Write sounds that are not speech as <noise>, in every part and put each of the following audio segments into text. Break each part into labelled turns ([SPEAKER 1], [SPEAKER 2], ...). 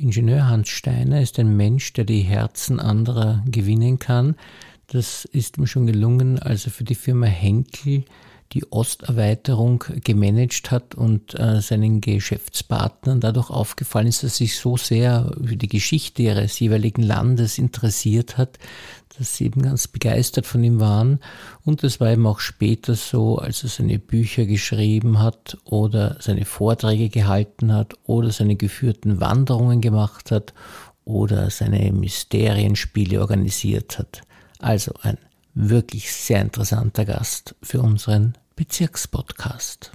[SPEAKER 1] Ingenieur Hans Steiner ist ein Mensch, der die Herzen anderer gewinnen kann. Das ist ihm schon gelungen, als er für die Firma Henkel die Osterweiterung gemanagt hat und äh, seinen Geschäftspartnern dadurch aufgefallen ist, dass sich so sehr für die Geschichte ihres jeweiligen Landes interessiert hat, dass sie eben ganz begeistert von ihm waren. Und das war eben auch später so, als er seine Bücher geschrieben hat oder seine Vorträge gehalten hat oder seine geführten Wanderungen gemacht hat oder seine Mysterienspiele organisiert hat. Also ein wirklich sehr interessanter Gast für unseren Bezirkspodcast.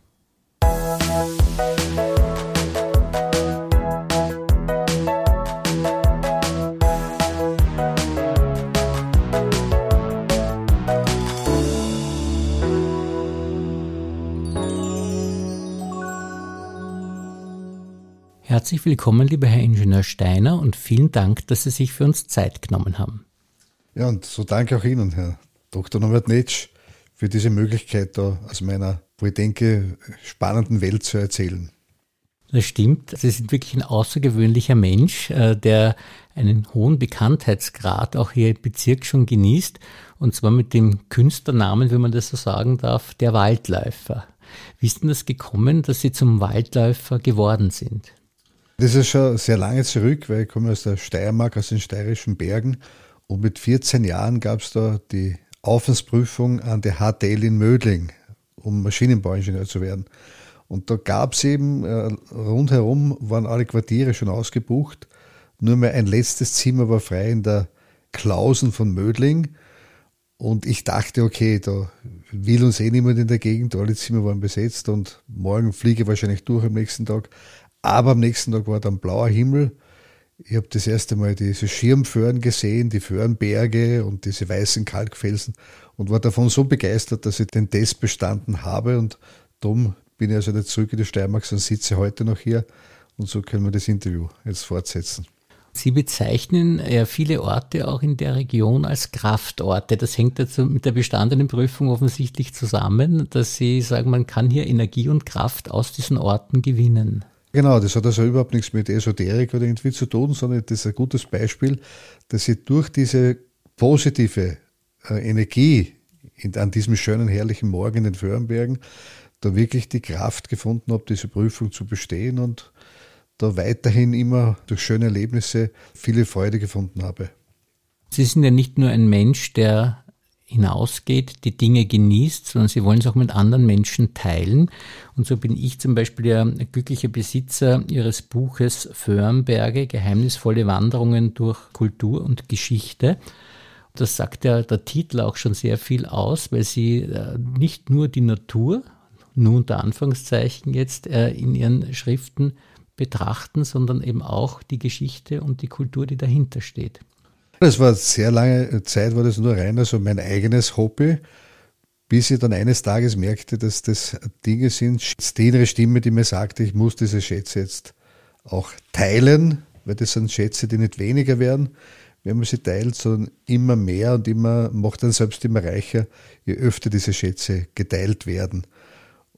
[SPEAKER 1] Herzlich willkommen, lieber Herr Ingenieur Steiner, und vielen Dank, dass Sie sich für uns Zeit genommen haben.
[SPEAKER 2] Ja, und so danke auch Ihnen, Herr Dr. Norbert Netsch, für diese Möglichkeit, da aus meiner, wo ich denke, spannenden Welt zu erzählen.
[SPEAKER 1] Das stimmt. Sie sind wirklich ein außergewöhnlicher Mensch, äh, der einen hohen Bekanntheitsgrad auch hier im Bezirk schon genießt. Und zwar mit dem Künstlernamen, wenn man das so sagen darf, der Waldläufer. Wie ist denn das gekommen, dass Sie zum Waldläufer geworden sind?
[SPEAKER 2] Das ist schon sehr lange zurück, weil ich komme aus der Steiermark, aus den steirischen Bergen. Und mit 14 Jahren gab es da die Aufwandsprüfung an der HTL in Mödling, um Maschinenbauingenieur zu werden. Und da gab es eben, äh, rundherum waren alle Quartiere schon ausgebucht. Nur mehr ein letztes Zimmer war frei in der Klausen von Mödling. Und ich dachte, okay, da will uns eh niemand in der Gegend, alle Zimmer waren besetzt und morgen fliege ich wahrscheinlich durch am nächsten Tag. Aber am nächsten Tag war dann blauer Himmel. Ich habe das erste Mal diese Schirmföhren gesehen, die Föhrenberge und diese weißen Kalkfelsen und war davon so begeistert, dass ich den Test bestanden habe und darum bin ich also nicht zurück in die Steiermark, sondern sitze heute noch hier und so können wir das Interview jetzt fortsetzen.
[SPEAKER 1] Sie bezeichnen ja viele Orte auch in der Region als Kraftorte. Das hängt jetzt mit der bestandenen Prüfung offensichtlich zusammen, dass Sie sagen, man kann hier Energie und Kraft aus diesen Orten gewinnen.
[SPEAKER 2] Genau, das hat also überhaupt nichts mit Esoterik oder irgendwie zu tun, sondern das ist ein gutes Beispiel, dass ich durch diese positive äh, Energie in, an diesem schönen, herrlichen Morgen in den Föhrenbergen da wirklich die Kraft gefunden habe, diese Prüfung zu bestehen und da weiterhin immer durch schöne Erlebnisse viele Freude gefunden habe.
[SPEAKER 1] Sie sind ja nicht nur ein Mensch, der hinausgeht, die Dinge genießt, sondern sie wollen es auch mit anderen Menschen teilen. Und so bin ich zum Beispiel der glückliche Besitzer Ihres Buches Föhrenberge, geheimnisvolle Wanderungen durch Kultur und Geschichte. Das sagt ja der Titel auch schon sehr viel aus, weil Sie äh, nicht nur die Natur, nur unter Anführungszeichen jetzt, äh, in Ihren Schriften betrachten, sondern eben auch die Geschichte und die Kultur, die dahinter steht.
[SPEAKER 2] Das war sehr lange Zeit, war das nur rein also mein eigenes Hobby, bis ich dann eines Tages merkte, dass das Dinge sind, die innere Stimme, die mir sagte, ich muss diese Schätze jetzt auch teilen, weil das sind Schätze, die nicht weniger werden, wenn man sie teilt, sondern immer mehr und immer, macht dann selbst immer reicher, je öfter diese Schätze geteilt werden.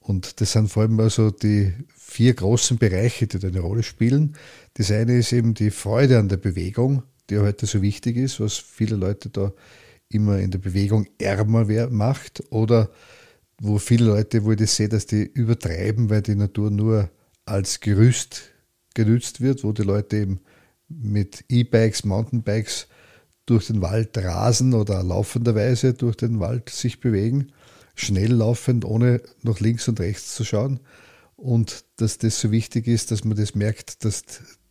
[SPEAKER 2] Und das sind vor allem also die vier großen Bereiche, die da eine Rolle spielen. Das eine ist eben die Freude an der Bewegung, die heute so wichtig ist, was viele Leute da immer in der Bewegung ärmer macht oder wo viele Leute, wo ich das sehe, dass die übertreiben, weil die Natur nur als Gerüst genützt wird, wo die Leute eben mit E-Bikes, Mountainbikes durch den Wald rasen oder laufenderweise durch den Wald sich bewegen, schnell laufend, ohne nach links und rechts zu schauen. Und dass das so wichtig ist, dass man das merkt, dass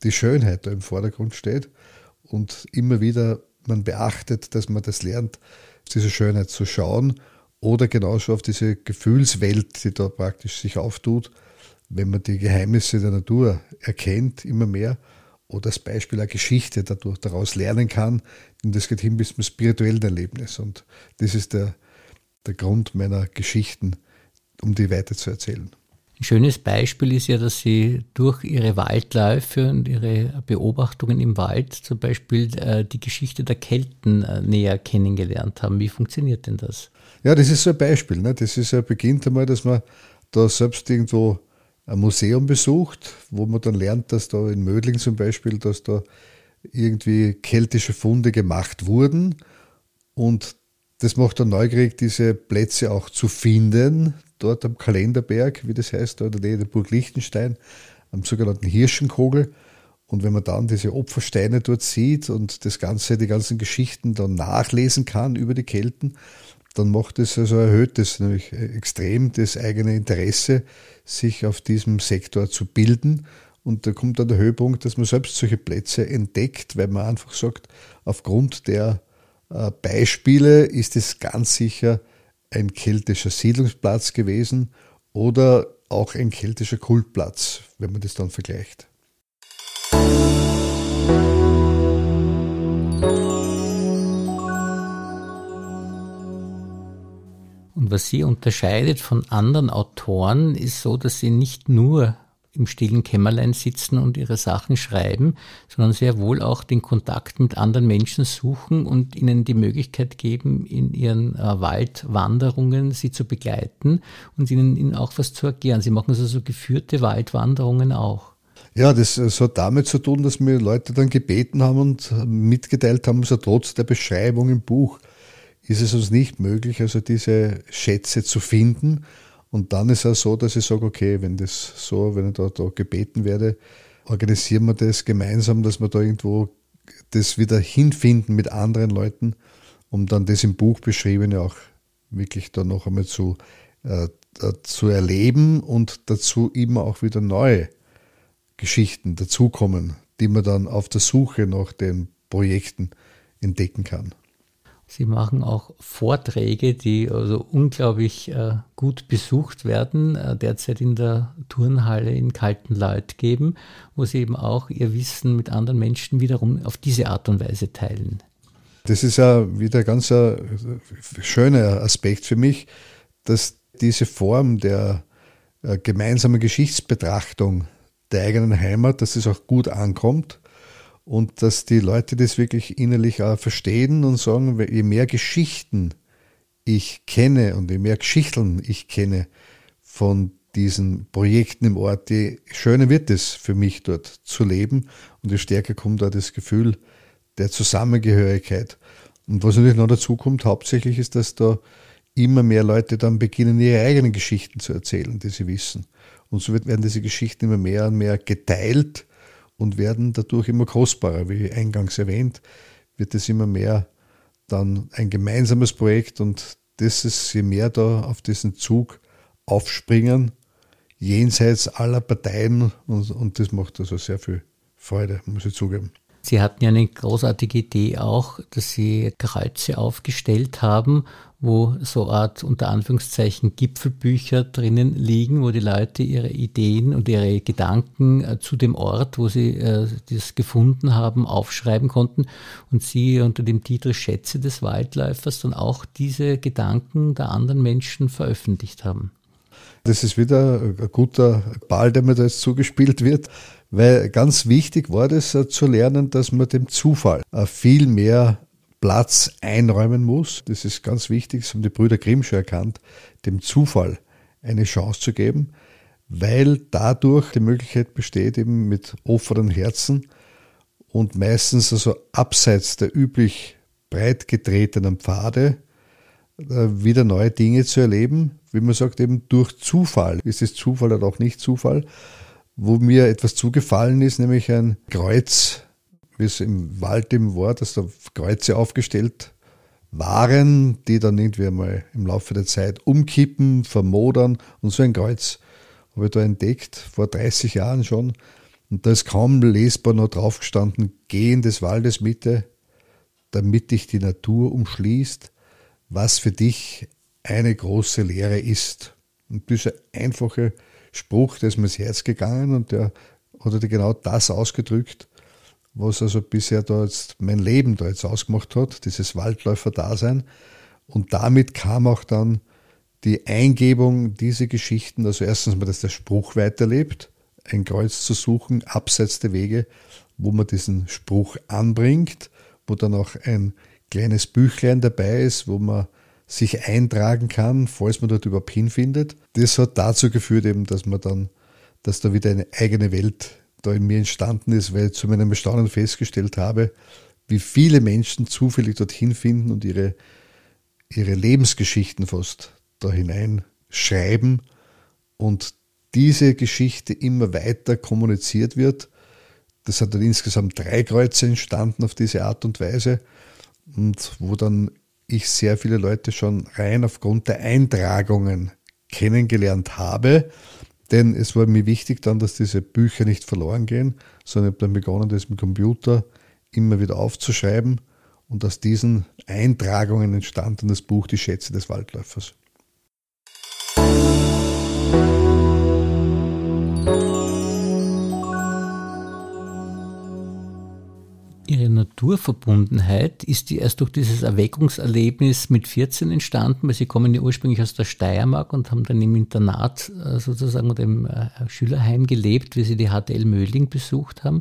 [SPEAKER 2] die Schönheit da im Vordergrund steht und immer wieder man beachtet, dass man das lernt, diese Schönheit zu schauen oder genauso auf diese Gefühlswelt, die da praktisch sich auftut, wenn man die Geheimnisse der Natur erkennt, immer mehr oder als Beispiel eine Geschichte dadurch daraus lernen kann. Und das geht hin bis zum spirituellen Erlebnis. Und das ist der, der Grund meiner Geschichten, um die weiter zu erzählen.
[SPEAKER 1] Ein schönes Beispiel ist ja, dass Sie durch Ihre Waldläufe und Ihre Beobachtungen im Wald zum Beispiel äh, die Geschichte der Kelten äh, näher kennengelernt haben. Wie funktioniert denn das?
[SPEAKER 2] Ja, das ist so ein Beispiel. Ne? Das ist ja beginnt einmal, dass man da selbst irgendwo ein Museum besucht, wo man dann lernt, dass da in Mödling zum Beispiel, dass da irgendwie keltische Funde gemacht wurden. Und das macht dann neugierig, diese Plätze auch zu finden, dort am Kalenderberg, wie das heißt, da in der Burg Liechtenstein, am sogenannten Hirschenkogel. Und wenn man dann diese Opfersteine dort sieht und das Ganze, die ganzen Geschichten dann nachlesen kann über die Kelten, dann macht es also erhöht es nämlich extrem das eigene Interesse, sich auf diesem Sektor zu bilden. Und da kommt dann der Höhepunkt, dass man selbst solche Plätze entdeckt, weil man einfach sagt, aufgrund der äh, Beispiele ist es ganz sicher ein keltischer Siedlungsplatz gewesen oder auch ein keltischer Kultplatz, wenn man das dann vergleicht.
[SPEAKER 1] Und was sie unterscheidet von anderen Autoren, ist so, dass sie nicht nur im stillen Kämmerlein sitzen und ihre Sachen schreiben, sondern sehr wohl auch den Kontakt mit anderen Menschen suchen und ihnen die Möglichkeit geben, in ihren äh, Waldwanderungen sie zu begleiten und ihnen, ihnen auch was zu erklären. Sie machen also so geführte Waldwanderungen auch.
[SPEAKER 2] Ja, das, das hat damit zu tun, dass mir Leute dann gebeten haben und mitgeteilt haben, so trotz der Beschreibung im Buch, ist es uns nicht möglich, also diese Schätze zu finden. Und dann ist es so, dass ich sage, okay, wenn das so, wenn ich da, da gebeten werde, organisieren wir das gemeinsam, dass wir da irgendwo das wieder hinfinden mit anderen Leuten, um dann das im Buch beschriebene auch wirklich dann noch einmal zu, äh, äh, zu erleben und dazu immer auch wieder neue Geschichten dazukommen, die man dann auf der Suche nach den Projekten entdecken kann.
[SPEAKER 1] Sie machen auch Vorträge, die also unglaublich äh, gut besucht werden, äh, derzeit in der Turnhalle in Kaltenleut geben, wo Sie eben auch Ihr Wissen mit anderen Menschen wiederum auf diese Art und Weise teilen.
[SPEAKER 2] Das ist ja wieder ganz ein schöner Aspekt für mich, dass diese Form der äh, gemeinsamen Geschichtsbetrachtung der eigenen Heimat, dass es auch gut ankommt und dass die Leute das wirklich innerlich auch verstehen und sagen, je mehr Geschichten ich kenne und je mehr Geschichten ich kenne von diesen Projekten im Ort, je schöner wird es für mich dort zu leben und je stärker kommt da das Gefühl der Zusammengehörigkeit. Und was natürlich noch dazu kommt, hauptsächlich ist, dass da immer mehr Leute dann beginnen, ihre eigenen Geschichten zu erzählen, die sie wissen. Und so werden diese Geschichten immer mehr und mehr geteilt und werden dadurch immer kostbarer. Wie eingangs erwähnt, wird es immer mehr dann ein gemeinsames Projekt und das ist, je mehr da auf diesen Zug aufspringen, jenseits aller Parteien und, und das macht also sehr viel Freude, muss ich zugeben.
[SPEAKER 1] Sie hatten ja eine großartige Idee auch, dass Sie Kreuze aufgestellt haben, wo so Art unter Anführungszeichen Gipfelbücher drinnen liegen, wo die Leute ihre Ideen und ihre Gedanken äh, zu dem Ort, wo sie äh, das gefunden haben, aufschreiben konnten und Sie unter dem Titel Schätze des Waldläufers dann auch diese Gedanken der anderen Menschen veröffentlicht haben.
[SPEAKER 2] Das ist wieder ein guter Ball, der mir da jetzt zugespielt wird. Weil ganz wichtig war das äh, zu lernen, dass man dem Zufall äh, viel mehr Platz einräumen muss. Das ist ganz wichtig, das haben die Brüder Grimm schon erkannt, dem Zufall eine Chance zu geben, weil dadurch die Möglichkeit besteht, eben mit offenen Herzen und meistens also abseits der üblich breit getretenen Pfade äh, wieder neue Dinge zu erleben. Wie man sagt, eben durch Zufall. Ist es Zufall oder auch nicht Zufall? Wo mir etwas zugefallen ist, nämlich ein Kreuz, wie es im Wald eben war, dass da Kreuze aufgestellt waren, die dann irgendwie einmal im Laufe der Zeit umkippen, vermodern. Und so ein Kreuz habe ich da entdeckt, vor 30 Jahren schon. Und da ist kaum lesbar noch draufgestanden, geh in des Waldes Mitte, damit dich die Natur umschließt, was für dich eine große Lehre ist. Und diese einfache Spruch, der ist mir ins Herz gegangen und der hat genau das ausgedrückt, was also bisher da jetzt mein Leben da jetzt ausgemacht hat, dieses Waldläufer-Dasein. Und damit kam auch dann die Eingebung, diese Geschichten, also erstens mal, dass der Spruch weiterlebt, ein Kreuz zu suchen, abseits der Wege, wo man diesen Spruch anbringt, wo dann auch ein kleines Büchlein dabei ist, wo man sich eintragen kann, falls man dort überhaupt hinfindet. Das hat dazu geführt eben, dass man dann dass da wieder eine eigene Welt da in mir entstanden ist, weil ich zu meinem Erstaunen festgestellt habe, wie viele Menschen zufällig dorthin finden und ihre, ihre Lebensgeschichten fast da hineinschreiben und diese Geschichte immer weiter kommuniziert wird. Das hat dann insgesamt drei Kreuze entstanden auf diese Art und Weise und wo dann ich sehr viele Leute schon rein aufgrund der Eintragungen kennengelernt habe. Denn es war mir wichtig dann, dass diese Bücher nicht verloren gehen, sondern ich habe dann begonnen, das mit Computer immer wieder aufzuschreiben. Und aus diesen Eintragungen entstand dann das Buch Die Schätze des Waldläufers.
[SPEAKER 1] Ihre Naturverbundenheit, ist die erst durch dieses Erweckungserlebnis mit 14 entstanden, weil Sie kommen ja ursprünglich aus der Steiermark und haben dann im Internat äh, sozusagen oder im äh, Schülerheim gelebt, wie Sie die HTL Mödling besucht haben.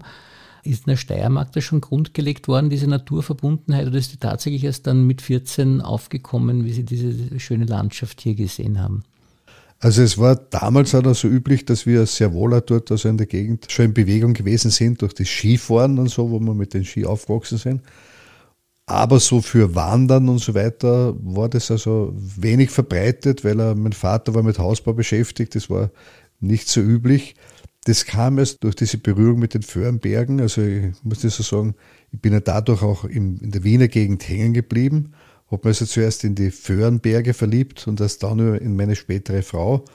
[SPEAKER 1] Ist in der Steiermark da schon grundgelegt worden, diese Naturverbundenheit, oder ist die tatsächlich erst dann mit 14 aufgekommen, wie Sie diese schöne Landschaft hier gesehen haben?
[SPEAKER 2] Also es war damals auch so üblich, dass wir sehr wohl dort also in der Gegend schon in Bewegung gewesen sind durch das Skifahren und so, wo wir mit den Ski aufgewachsen sind. Aber so für Wandern und so weiter war das also wenig verbreitet, weil er, mein Vater war mit Hausbau beschäftigt, das war nicht so üblich. Das kam erst durch diese Berührung mit den Föhrenbergen. Also ich muss das so sagen, ich bin ja dadurch auch in der Wiener Gegend hängen geblieben habe mich also zuerst in die Föhrenberge verliebt und erst dann in meine spätere Frau.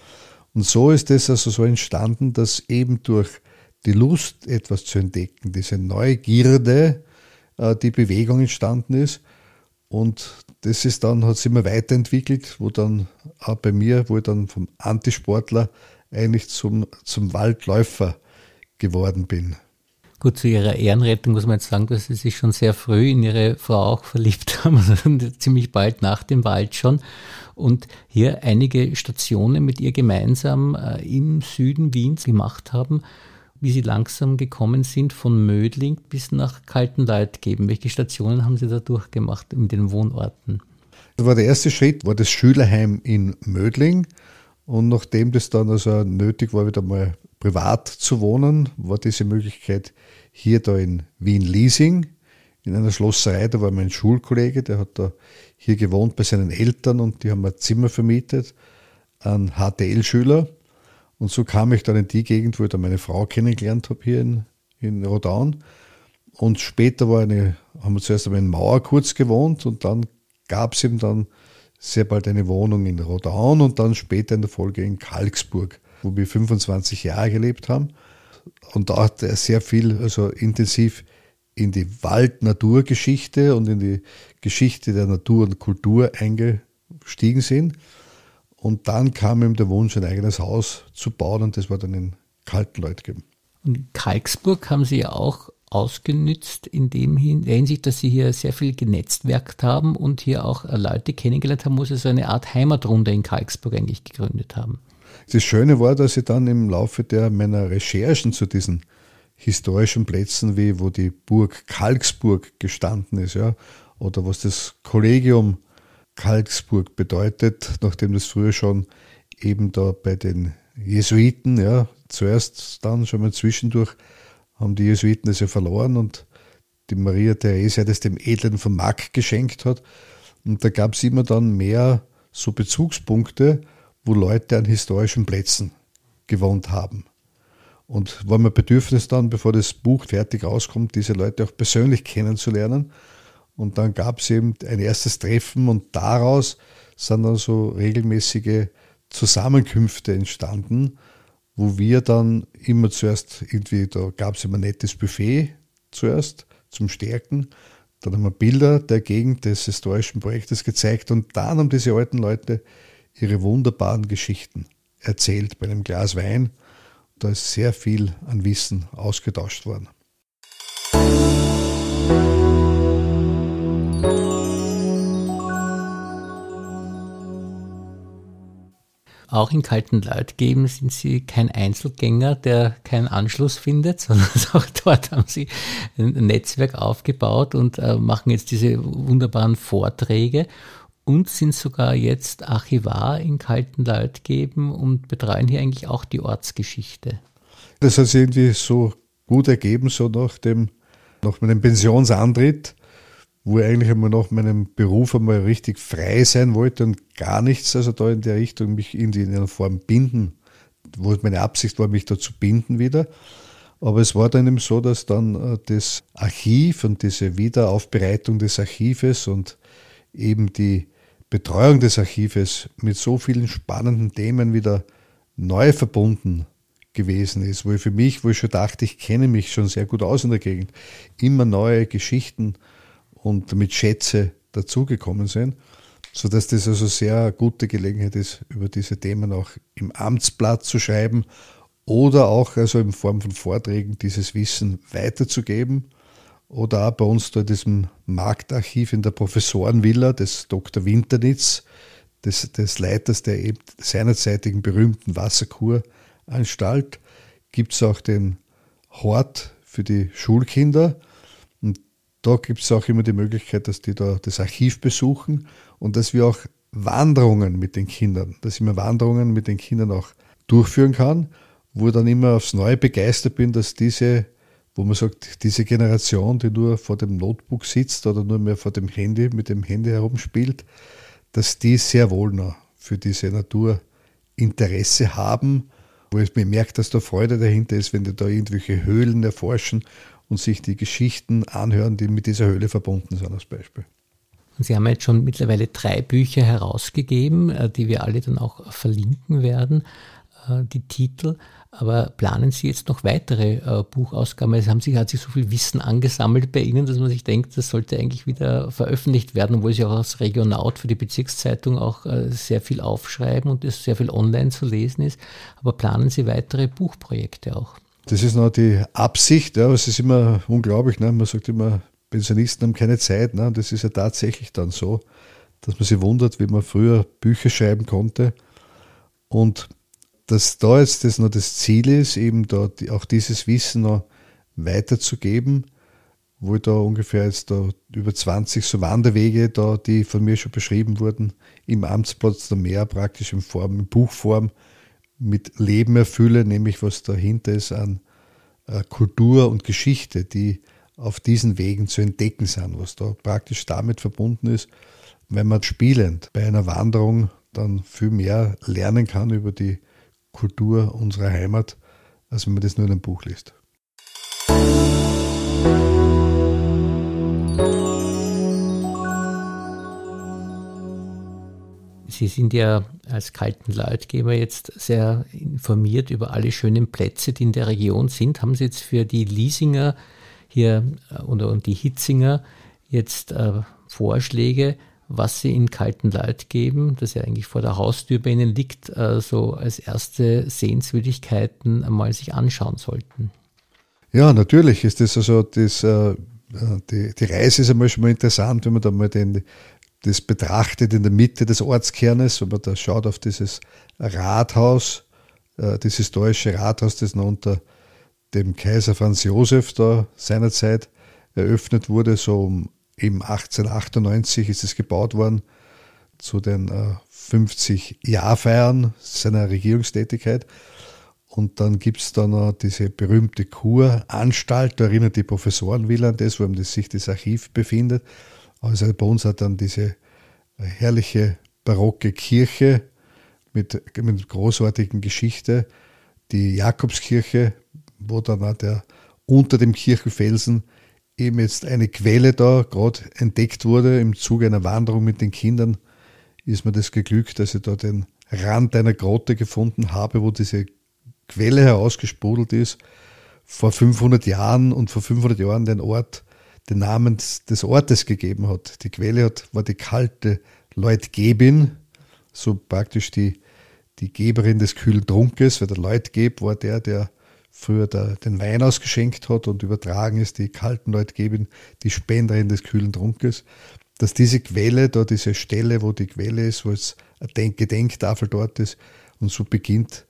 [SPEAKER 2] Und so ist es also so entstanden, dass eben durch die Lust, etwas zu entdecken, diese Neugierde, äh, die Bewegung entstanden ist. Und das ist dann, hat sich immer weiterentwickelt, wo dann auch bei mir, wo ich dann vom Antisportler eigentlich zum, zum Waldläufer geworden bin.
[SPEAKER 1] Gut, zu ihrer Ehrenrettung muss man jetzt sagen, dass sie sich schon sehr früh in ihre Frau auch verliebt <laughs> haben, also ziemlich bald nach dem Wald schon. Und hier einige Stationen mit ihr gemeinsam äh, im Süden Wiens gemacht haben, wie sie langsam gekommen sind von Mödling bis nach Kaltenleitgeben. Welche Stationen haben Sie da durchgemacht in den Wohnorten?
[SPEAKER 2] Das war der erste Schritt, war das Schülerheim in Mödling. Und nachdem das dann also nötig war, wieder mal privat zu wohnen, war diese Möglichkeit hier da in Wien-Liesing, in einer Schlosserei, da war mein Schulkollege, der hat da hier gewohnt bei seinen Eltern und die haben ein Zimmer vermietet an HTL-Schüler. Und so kam ich dann in die Gegend, wo ich dann meine Frau kennengelernt habe, hier in, in Rodaun. Und später war eine, haben wir zuerst einmal in Mauer kurz gewohnt und dann gab es eben dann sehr bald eine Wohnung in Rodaun und dann später in der Folge in Kalksburg, wo wir 25 Jahre gelebt haben und da hat er sehr viel, also intensiv in die Wald-Naturgeschichte und in die Geschichte der Natur und Kultur eingestiegen sind. Und dann kam ihm der Wunsch, ein eigenes Haus zu bauen und das war dann in Kaltenleutgeben.
[SPEAKER 1] Und in Kalksburg haben Sie ja auch ausgenützt in dem Hinsicht, dass Sie hier sehr viel genetzwerkt haben und hier auch Leute kennengelernt haben, wo Sie so eine Art Heimatrunde in Kalksburg eigentlich gegründet haben.
[SPEAKER 2] Das Schöne war, dass ich dann im Laufe der meiner Recherchen zu diesen historischen Plätzen, wie wo die Burg Kalksburg gestanden ist, ja, oder was das Kollegium Kalksburg bedeutet, nachdem das früher schon eben da bei den Jesuiten, ja, zuerst dann schon mal zwischendurch haben die Jesuiten das ja verloren und die Maria Theresia das dem Edlen von Mack geschenkt hat. Und da gab es immer dann mehr so Bezugspunkte, wo Leute an historischen Plätzen gewohnt haben. Und war mein Bedürfnis dann, bevor das Buch fertig rauskommt, diese Leute auch persönlich kennenzulernen. Und dann gab es eben ein erstes Treffen und daraus sind dann so regelmäßige Zusammenkünfte entstanden, wo wir dann immer zuerst irgendwie, da gab es immer ein nettes Buffet zuerst zum Stärken. Dann haben wir Bilder der Gegend des historischen Projektes gezeigt und dann haben diese alten Leute ihre wunderbaren Geschichten erzählt bei einem Glas Wein. Da ist sehr viel an Wissen ausgetauscht worden.
[SPEAKER 1] Auch in kalten Leutgeben sind Sie kein Einzelgänger, der keinen Anschluss findet, <laughs> sondern auch dort haben Sie ein Netzwerk aufgebaut und äh, machen jetzt diese wunderbaren Vorträge und sind sogar jetzt Archivar in Kaltenleut geben und betreuen hier eigentlich auch die Ortsgeschichte.
[SPEAKER 2] Das hat sich irgendwie so gut ergeben, so nach dem, nach meinem Pensionsantritt, wo ich eigentlich einmal nach meinem Beruf einmal richtig frei sein wollte und gar nichts, also da in der Richtung mich in einer Form binden, wo meine Absicht war, mich da zu binden wieder. Aber es war dann eben so, dass dann äh, das Archiv und diese Wiederaufbereitung des Archives und eben die Betreuung des Archives mit so vielen spannenden Themen wieder neu verbunden gewesen ist, wo ich für mich, wo ich schon dachte, ich kenne mich schon sehr gut aus in der Gegend, immer neue Geschichten und damit Schätze dazugekommen sind, sodass das also sehr gute Gelegenheit ist, über diese Themen auch im Amtsblatt zu schreiben oder auch also in Form von Vorträgen dieses Wissen weiterzugeben oder auch bei uns da in diesem Marktarchiv in der Professorenvilla des Dr. Winternitz, des, des Leiters der eben seinerzeitigen berühmten Wasserkuranstalt, gibt es auch den Hort für die Schulkinder. Und da gibt es auch immer die Möglichkeit, dass die da das Archiv besuchen und dass wir auch Wanderungen mit den Kindern, dass ich mir Wanderungen mit den Kindern auch durchführen kann wo ich dann immer aufs Neue begeistert bin, dass diese, wo man sagt, diese Generation, die nur vor dem Notebook sitzt oder nur mehr vor dem Handy, mit dem Handy herumspielt, dass die sehr wohl noch für diese Natur Interesse haben, wo ich mir merke, dass da Freude dahinter ist, wenn die da irgendwelche Höhlen erforschen und sich die Geschichten anhören, die mit dieser Höhle verbunden sind, als Beispiel.
[SPEAKER 1] Sie haben jetzt schon mittlerweile drei Bücher herausgegeben, äh, die wir alle dann auch verlinken werden, äh, die Titel. Aber planen Sie jetzt noch weitere äh, Buchausgaben? Es haben sich, hat sich so viel Wissen angesammelt bei Ihnen, dass man sich denkt, das sollte eigentlich wieder veröffentlicht werden, obwohl Sie auch als Regionaut für die Bezirkszeitung auch äh, sehr viel aufschreiben und es sehr viel online zu lesen ist. Aber planen Sie weitere Buchprojekte auch?
[SPEAKER 2] Das ist noch die Absicht, ja, es ist immer unglaublich. Ne? Man sagt immer, Pensionisten haben keine Zeit. Ne? Und das ist ja tatsächlich dann so, dass man sich wundert, wie man früher Bücher schreiben konnte. Und dass da jetzt das noch das Ziel ist, eben da auch dieses Wissen noch weiterzugeben, wo ich da ungefähr jetzt da über 20 so Wanderwege da, die von mir schon beschrieben wurden, im Amtsplatz der Meer praktisch in Form, in Buchform mit Leben erfülle, nämlich was dahinter ist an äh, Kultur und Geschichte, die auf diesen Wegen zu entdecken sind, was da praktisch damit verbunden ist, wenn man spielend bei einer Wanderung dann viel mehr lernen kann über die Kultur unserer Heimat, als wenn man das nur in einem Buch liest.
[SPEAKER 1] Sie sind ja als kalten Leutgeber jetzt sehr informiert über alle schönen Plätze, die in der Region sind. Haben Sie jetzt für die Liesinger hier äh, und die Hitzinger jetzt äh, Vorschläge, was sie in kalten Leid geben, das ja eigentlich vor der Haustür bei ihnen liegt, so als erste Sehenswürdigkeiten einmal sich anschauen sollten.
[SPEAKER 2] Ja, natürlich ist das also das, äh, die, die Reise ist einmal schon mal interessant, wenn man da mal den, das betrachtet in der Mitte des Ortskernes, wenn man da schaut auf dieses Rathaus, äh, das historische Rathaus, das noch unter dem Kaiser Franz Josef da seinerzeit eröffnet wurde, so um eben 1898 ist es gebaut worden zu den äh, 50 Jahrfeiern seiner Regierungstätigkeit. Und dann gibt es da noch diese berühmte Kuranstalt, da erinnert die Professorenvilla an das, wo sich das Archiv befindet. Also bei uns hat dann diese herrliche barocke Kirche mit, mit großartigen Geschichte, die Jakobskirche, wo dann auch der unter dem Kirchenfelsen eben jetzt eine Quelle da gerade entdeckt wurde im Zuge einer Wanderung mit den Kindern, ist mir das geglückt, dass ich da den Rand einer Grotte gefunden habe, wo diese Quelle herausgesprudelt ist, vor 500 Jahren und vor 500 Jahren den Ort, den Namen des Ortes gegeben hat. Die Quelle hat, war die kalte Leutgebin, so praktisch die, die Geberin des kühlen Trunkes, weil der Leutgeb war der, der früher der, den Wein ausgeschenkt hat und übertragen ist, die kalten Leute geben, die Spenderin des kühlen Trunkes, dass diese Quelle, da diese Stelle, wo die Quelle ist, wo es eine Gedenktafel dort ist, und so beginnt,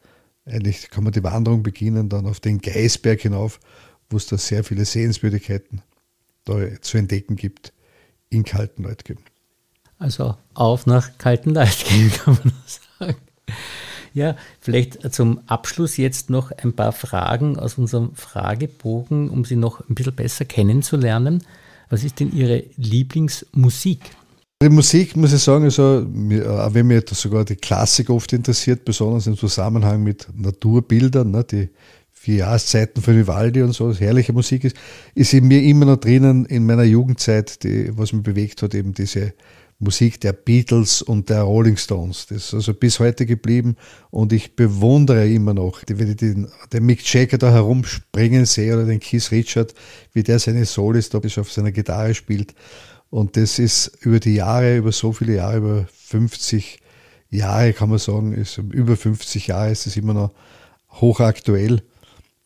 [SPEAKER 2] eigentlich kann man die Wanderung beginnen, dann auf den Geisberg hinauf, wo es da sehr viele Sehenswürdigkeiten da zu entdecken gibt in Kaltenleutgeben.
[SPEAKER 1] Also auf nach Kaltenleutgeben, <laughs> kann man sagen. Ja, vielleicht zum Abschluss jetzt noch ein paar Fragen aus unserem Fragebogen, um Sie noch ein bisschen besser kennenzulernen. Was ist denn Ihre Lieblingsmusik?
[SPEAKER 2] Die Musik, muss ich sagen, also, auch wenn mich sogar die Klassik oft interessiert, besonders im Zusammenhang mit Naturbildern, ne, die vier Jahreszeiten von Vivaldi und so, was herrliche Musik ist, ist in mir immer noch drinnen in meiner Jugendzeit, die, was mich bewegt hat, eben diese Musik der Beatles und der Rolling Stones. Das ist also bis heute geblieben und ich bewundere immer noch, wenn ich den, den Mick Jagger da herumspringen sehe oder den Keith Richard, wie der seine Solis da auf seiner Gitarre spielt. Und das ist über die Jahre, über so viele Jahre, über 50 Jahre kann man sagen, ist, über 50 Jahre ist es immer noch hochaktuell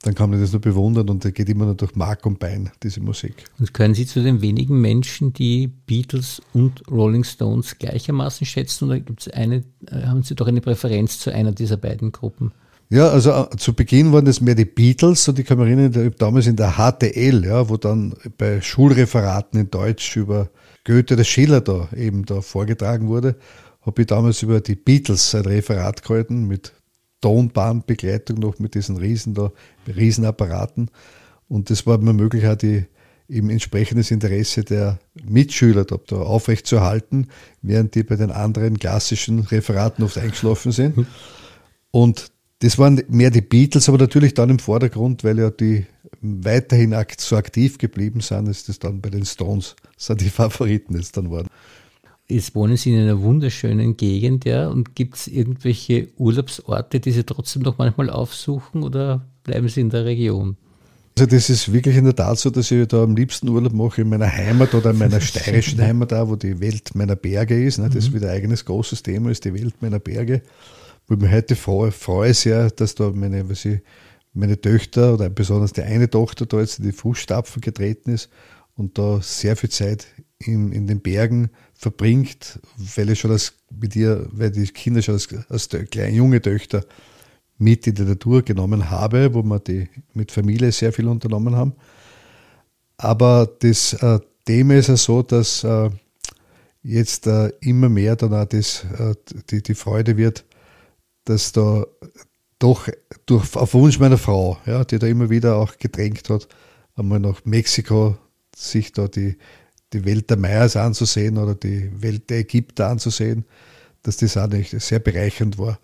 [SPEAKER 2] dann kann man das nur bewundern und der geht immer nur durch Mark und Bein, diese Musik.
[SPEAKER 1] Und können Sie zu den wenigen Menschen, die Beatles und Rolling Stones gleichermaßen schätzen oder gibt's eine, äh, haben Sie doch eine Präferenz zu einer dieser beiden Gruppen?
[SPEAKER 2] Ja, also äh, zu Beginn waren das mehr die Beatles und ich kann mich erinnern, damals in der HTL, ja, wo dann bei Schulreferaten in Deutsch über Goethe der Schiller da eben da vorgetragen wurde, habe ich damals über die Beatles ein Referat gehalten mit Tonbahnbegleitung noch mit diesen Riesen da, Riesenapparaten. Und das war mir möglich, auch die, eben entsprechendes Interesse der Mitschüler da, da aufrechtzuerhalten, während die bei den anderen klassischen Referaten oft eingeschlafen sind. Und das waren mehr die Beatles, aber natürlich dann im Vordergrund, weil ja die weiterhin so aktiv geblieben sind, ist das dann bei den Stones, sind die Favoriten jetzt dann waren.
[SPEAKER 1] Jetzt wohnen Sie in einer wunderschönen Gegend, ja, und gibt es irgendwelche Urlaubsorte, die Sie trotzdem noch manchmal aufsuchen oder bleiben Sie in der Region?
[SPEAKER 2] Also das ist wirklich in der Tat so, dass ich da am liebsten Urlaub mache in meiner Heimat oder in meiner steirischen Heimat da, wo die Welt meiner Berge ist. Ne? Das ist mhm. wieder ein eigenes großes Thema, ist die Welt meiner Berge. Wo ich mich heute freue, freue sehr, dass da meine, was ich, meine Töchter oder besonders die eine Tochter da jetzt in die Fußstapfen getreten ist und da sehr viel Zeit in, in den Bergen verbringt, weil ich schon als mit ihr, weil die Kinder schon als, als kleine junge Töchter mit in die Natur genommen habe, wo wir die mit Familie sehr viel unternommen haben. Aber das äh, Thema ist ja so, dass äh, jetzt äh, immer mehr dann auch das, äh, die, die Freude wird, dass da doch durch, auf Wunsch meiner Frau, ja, die da immer wieder auch gedrängt hat, einmal nach Mexiko sich da die, die Welt der Mayas anzusehen oder die Welt der Ägypter anzusehen, dass das auch nicht sehr bereichernd war,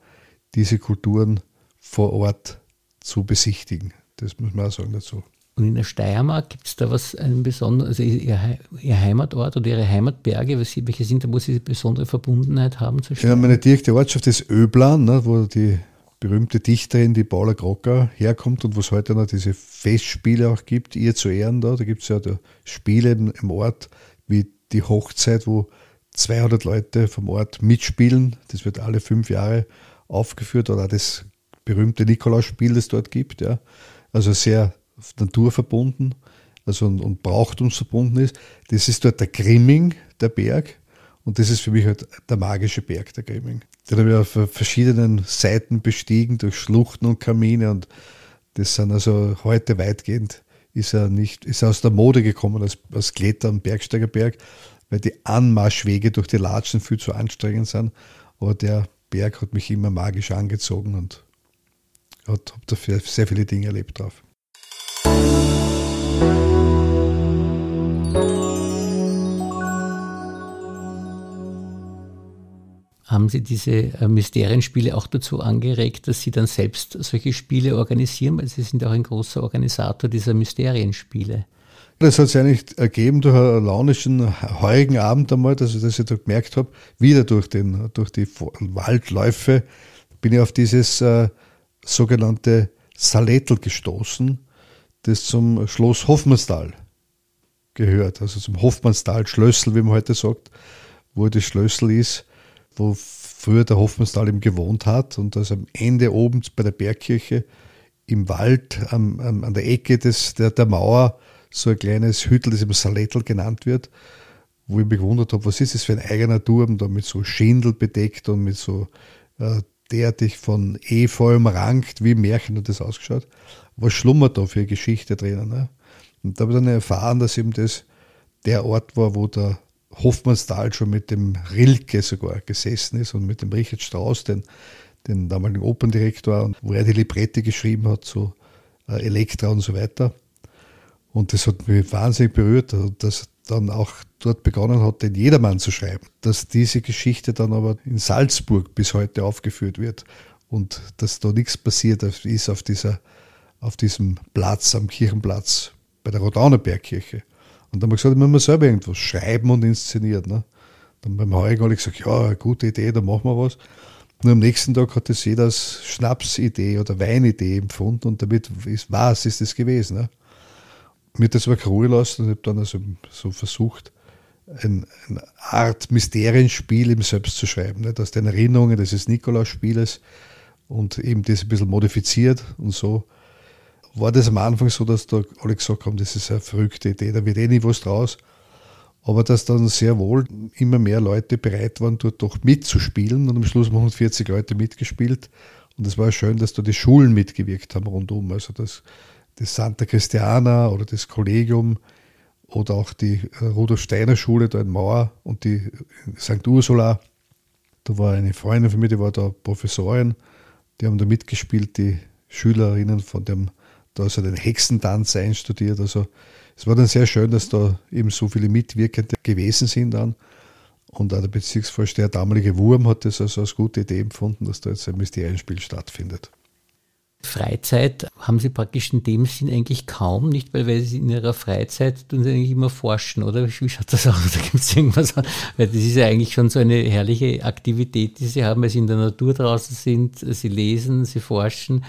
[SPEAKER 2] diese Kulturen vor Ort zu besichtigen. Das muss man auch sagen dazu.
[SPEAKER 1] Und in der Steiermark gibt es da was, einen besonderen, also ihr, ihr, Heimatort oder Ihre Heimatberge, welche sind da, wo Sie eine besondere Verbundenheit haben
[SPEAKER 2] zu Steiermark? Ja, meine direkte Ortschaft ist Öblan, ne, wo die berühmte Dichterin, die Paula Crocker, herkommt und wo es heute noch diese Festspiele auch gibt, ihr zu Ehren da. Da gibt es ja da Spiele im Ort wie die Hochzeit, wo 200 Leute vom Ort mitspielen. Das wird alle fünf Jahre aufgeführt oder das berühmte Nikolausspiel, das dort gibt. Ja. Also sehr naturverbunden also und, und brauchtumsverbunden ist. Das ist dort der Grimming, der Berg. Und das ist für mich halt der magische Berg, der Grimming. Den habe ich auf verschiedenen Seiten bestiegen, durch Schluchten und Kamine. Und das sind also heute weitgehend, ist er nicht, ist er aus der Mode gekommen als, als Kletter- und Bergsteigerberg, weil die Anmarschwege durch die Latschen viel zu anstrengend sind. Aber der Berg hat mich immer magisch angezogen und habe dafür sehr viele Dinge erlebt drauf.
[SPEAKER 1] Haben Sie diese äh, Mysterienspiele auch dazu angeregt, dass Sie dann selbst solche Spiele organisieren? Weil Sie sind auch ein großer Organisator dieser Mysterienspiele.
[SPEAKER 2] Das hat sich eigentlich ergeben durch einen launischen, heurigen Abend einmal, dass ich, dass ich da gemerkt habe, wieder durch, den, durch die Waldläufe bin ich auf dieses äh, sogenannte Salettel gestoßen, das zum Schloss Hoffmannsthal gehört, also zum Hoffmannsthal Schlössel, wie man heute sagt, wo das Schlössel ist wo früher der Hoffmannsthal eben gewohnt hat und das am Ende oben bei der Bergkirche im Wald am, am, an der Ecke des, der, der Mauer so ein kleines Hüttel, das eben Salettel genannt wird, wo ich mich gewundert habe, was ist das für ein eigener Turm, da mit so Schindel bedeckt und mit so äh, derartig von Efeu umrankt, wie Märchen hat das ausgeschaut. Was schlummert da für eine Geschichte drinnen? Ne? Und da habe ich dann erfahren, dass eben das der Ort war, wo der Hoffmannsthal schon mit dem Rilke sogar gesessen ist und mit dem Richard Strauss den, den damaligen Operndirektor, wo er die Librette geschrieben hat, so äh, Elektra und so weiter. Und das hat mich wahnsinnig berührt, dass dann auch dort begonnen hat, den Jedermann zu schreiben. Dass diese Geschichte dann aber in Salzburg bis heute aufgeführt wird und dass da nichts passiert ist auf, dieser, auf diesem Platz, am Kirchenplatz bei der Rodaunerbergkirche. Und dann haben wir gesagt, man muss selber irgendwas schreiben und inszenieren. Ne? Dann beim Heurigen habe ich gesagt, ja, gute Idee, da machen wir was. Nur am nächsten Tag hat es jeder als Schnapsidee oder Weinidee empfunden und damit ist, was ist das gewesen. Ne? Mir das aber Ruhe lassen und habe dann also so versucht, ein, eine Art Mysterienspiel im Selbst zu schreiben. Nicht? Aus den Erinnerungen des Nikolaus-Spieles und eben das ein bisschen modifiziert und so. War das am Anfang so, dass da alle gesagt haben, das ist eine verrückte Idee, da wird eh nie was draus aber dass dann sehr wohl immer mehr Leute bereit waren, dort doch mitzuspielen und am Schluss haben 140 Leute mitgespielt und es war schön, dass da die Schulen mitgewirkt haben rundum, also das, das Santa Christiana oder das Kollegium oder auch die äh, Rudolf Steiner Schule da in Mauer und die St. Ursula. Da war eine Freundin von mir, die war da Professorin, die haben da mitgespielt, die Schülerinnen von dem, da also den Hexentanz einstudiert, also es war dann sehr schön, dass da eben so viele Mitwirkende gewesen sind dann. Und auch der Bezirksvorsteher, der damalige Wurm, hat das also als gute Idee empfunden, dass da jetzt ein Mysterienspiel stattfindet.
[SPEAKER 1] Freizeit haben Sie praktisch in dem Sinn eigentlich kaum, nicht weil, weil Sie in Ihrer Freizeit tun Sie eigentlich immer forschen, oder? Wie schaut das aus? Da gibt es irgendwas, weil das ist ja eigentlich schon so eine herrliche Aktivität, die Sie haben, weil Sie in der Natur draußen sind, Sie lesen, Sie forschen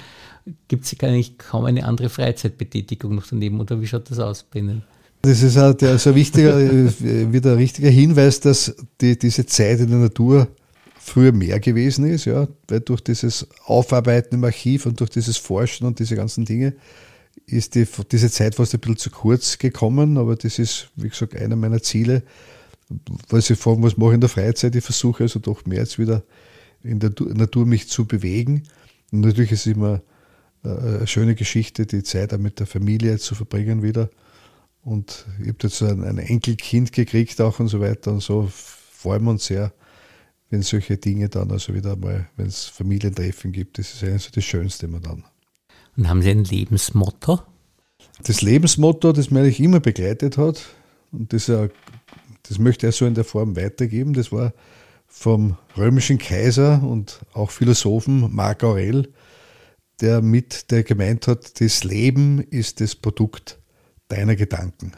[SPEAKER 1] gibt es eigentlich kaum eine andere Freizeitbetätigung noch daneben oder wie schaut das aus bei Ihnen?
[SPEAKER 2] Das ist halt also ein wichtiger, <laughs> wieder ein richtiger Hinweis, dass die, diese Zeit in der Natur früher mehr gewesen ist, ja, weil durch dieses Aufarbeiten im Archiv und durch dieses Forschen und diese ganzen Dinge ist die, diese Zeit fast ein bisschen zu kurz gekommen, aber das ist, wie gesagt, einer meiner Ziele, was ich fragen, was mache ich in der Freizeit, ich versuche also doch mehr jetzt wieder in der Natur mich zu bewegen. Und natürlich ist es immer eine schöne Geschichte, die Zeit auch mit der Familie zu verbringen wieder. Und ich habe jetzt ein, ein, Enkelkind gekriegt auch und so weiter und so freuen wir uns sehr, wenn solche Dinge dann also wieder mal, wenn es Familientreffen gibt, das ist eigentlich so das Schönste immer dann.
[SPEAKER 1] Und haben Sie ein Lebensmotto?
[SPEAKER 2] Das Lebensmotto, das mich immer begleitet hat, und das, das möchte er so in der Form weitergeben, das war vom römischen Kaiser und auch Philosophen Marc Aurel, der mit, der gemeint hat, das Leben ist das Produkt deiner Gedanken.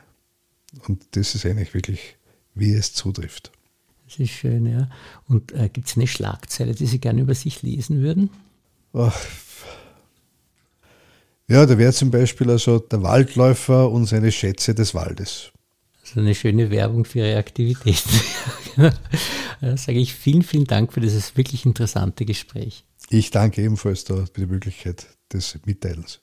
[SPEAKER 2] Und das ist eigentlich wirklich, wie es zutrifft.
[SPEAKER 1] Das ist schön, ja. Und äh, gibt es eine Schlagzeile, die Sie gerne über sich lesen würden?
[SPEAKER 2] Ach, ja, da wäre zum Beispiel also der Waldläufer und seine Schätze des Waldes.
[SPEAKER 1] Also eine schöne Werbung für Ihre Aktivitäten. da <laughs> sage ich vielen, vielen Dank für dieses wirklich interessante Gespräch.
[SPEAKER 2] Ich danke ebenfalls für die Möglichkeit des Mitteilens.